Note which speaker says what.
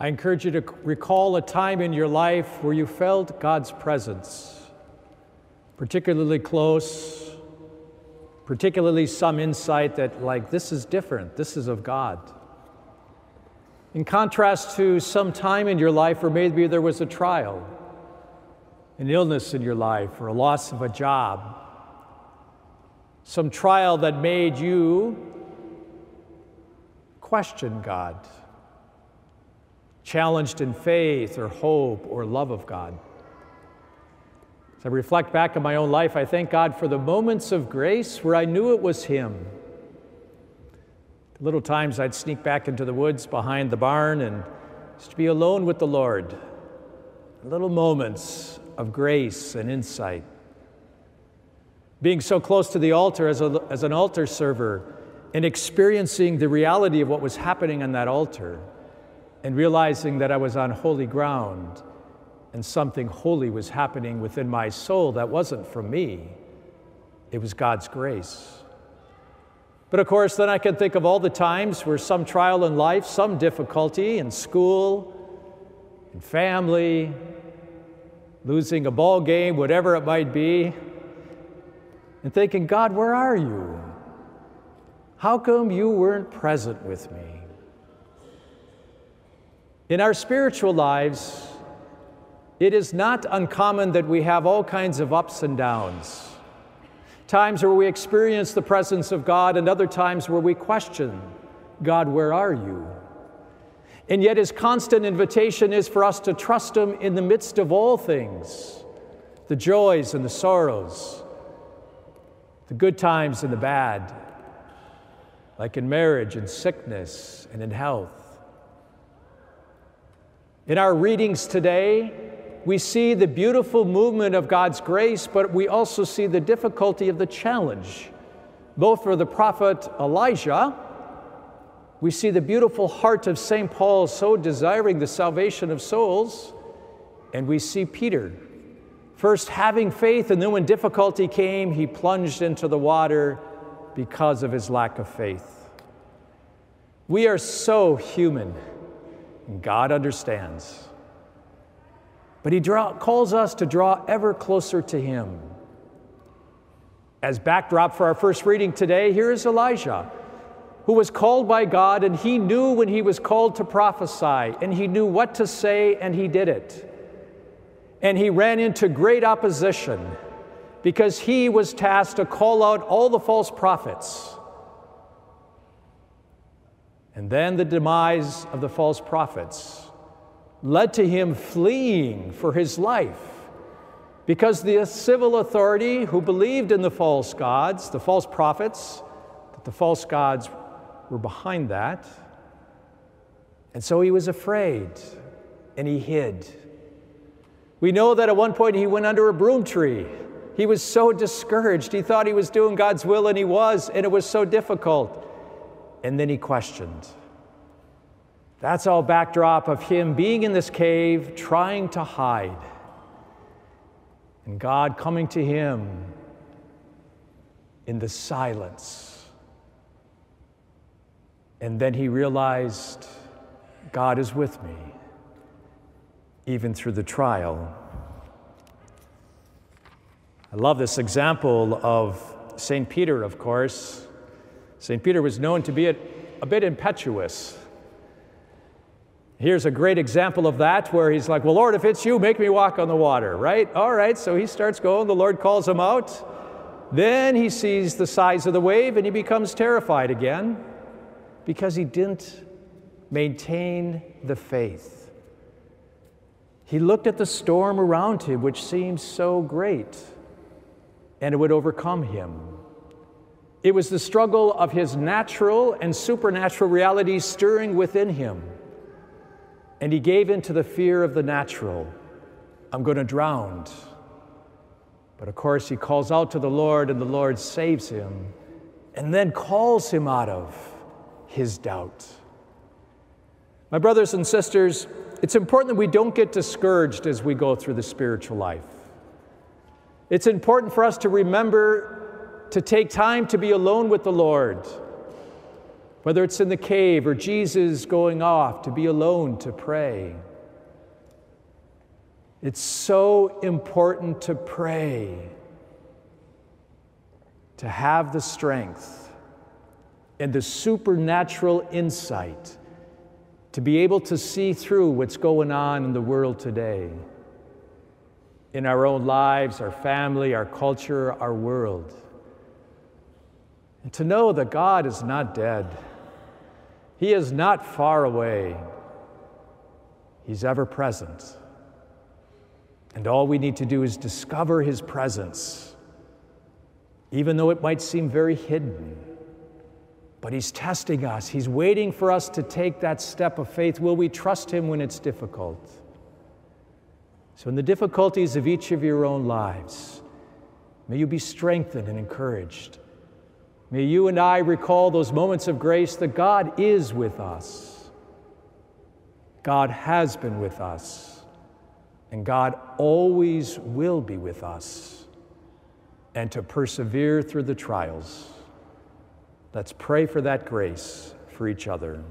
Speaker 1: I encourage you to recall a time in your life where you felt God's presence, particularly close, particularly some insight that, like, this is different, this is of God. In contrast to some time in your life where maybe there was a trial, an illness in your life, or a loss of a job, some trial that made you question God, challenged in faith or hope or love of God. As I reflect back on my own life, I thank God for the moments of grace where I knew it was Him. The little times I'd sneak back into the woods behind the barn and just be alone with the Lord. Little moments of grace and insight. Being so close to the altar as, a, as an altar server and experiencing the reality of what was happening on that altar and realizing that I was on holy ground and something holy was happening within my soul that wasn't from me, it was God's grace. But of course, then I can think of all the times where some trial in life, some difficulty in school, in family, losing a ball game, whatever it might be, and thinking, God, where are you? How come you weren't present with me? In our spiritual lives, it is not uncommon that we have all kinds of ups and downs. Times where we experience the presence of God, and other times where we question, God, where are you? And yet, His constant invitation is for us to trust Him in the midst of all things the joys and the sorrows, the good times and the bad, like in marriage and sickness and in health. In our readings today, we see the beautiful movement of God's grace, but we also see the difficulty of the challenge. Both for the prophet Elijah, we see the beautiful heart of St. Paul so desiring the salvation of souls, and we see Peter First, having faith, and then when difficulty came, he plunged into the water because of his lack of faith. We are so human, and God understands. But he draw, calls us to draw ever closer to him. As backdrop for our first reading today, here is Elijah, who was called by God, and he knew when he was called to prophesy, and he knew what to say, and he did it and he ran into great opposition because he was tasked to call out all the false prophets. And then the demise of the false prophets led to him fleeing for his life because the civil authority who believed in the false gods, the false prophets, that the false gods were behind that. And so he was afraid and he hid. We know that at one point he went under a broom tree. He was so discouraged. He thought he was doing God's will, and he was, and it was so difficult. And then he questioned. That's all backdrop of him being in this cave, trying to hide. And God coming to him in the silence. And then he realized God is with me even through the trial. I love this example of St. Peter, of course. St. Peter was known to be a, a, bit impetuous. Here's a great example of that where he's like, Well, Lord, if it's you, make me walk on the water, right? All right, so he starts going. The Lord calls him out. Then he sees the size of the wave and he becomes terrified again because he didn't maintain the faith. He looked at the storm around him, which seemed so great, and it would overcome him. It was the struggle of his natural and supernatural realities stirring within him. And he gave in to the fear of the natural. I'm going to drown. But of course, he calls out to the Lord, and the Lord saves him and then calls him out of his doubt. My brothers and sisters, it's important that we don't get discouraged as we go through the spiritual life. It's important for us to remember to take time to be alone with the Lord, whether it's in the cave or Jesus going off to be alone to pray. It's so important to pray, to have the strength and the supernatural insight to be able to see through what's going on in the world today, in our own lives, our family, our culture, our world. And to know that God is not dead, He is not far away, He's ever present. And all we need to do is discover His presence, even though it might seem very hidden. But He's testing us, He's waiting for us to take that step of faith. Will we trust Him when it's difficult? So, in the difficulties of each of your own lives, may you be strengthened and encouraged. May you and I recall those moments of grace that God is with us. God has been with us, and God always will be with us, and to persevere through the trials. Let's pray for that grace for each other.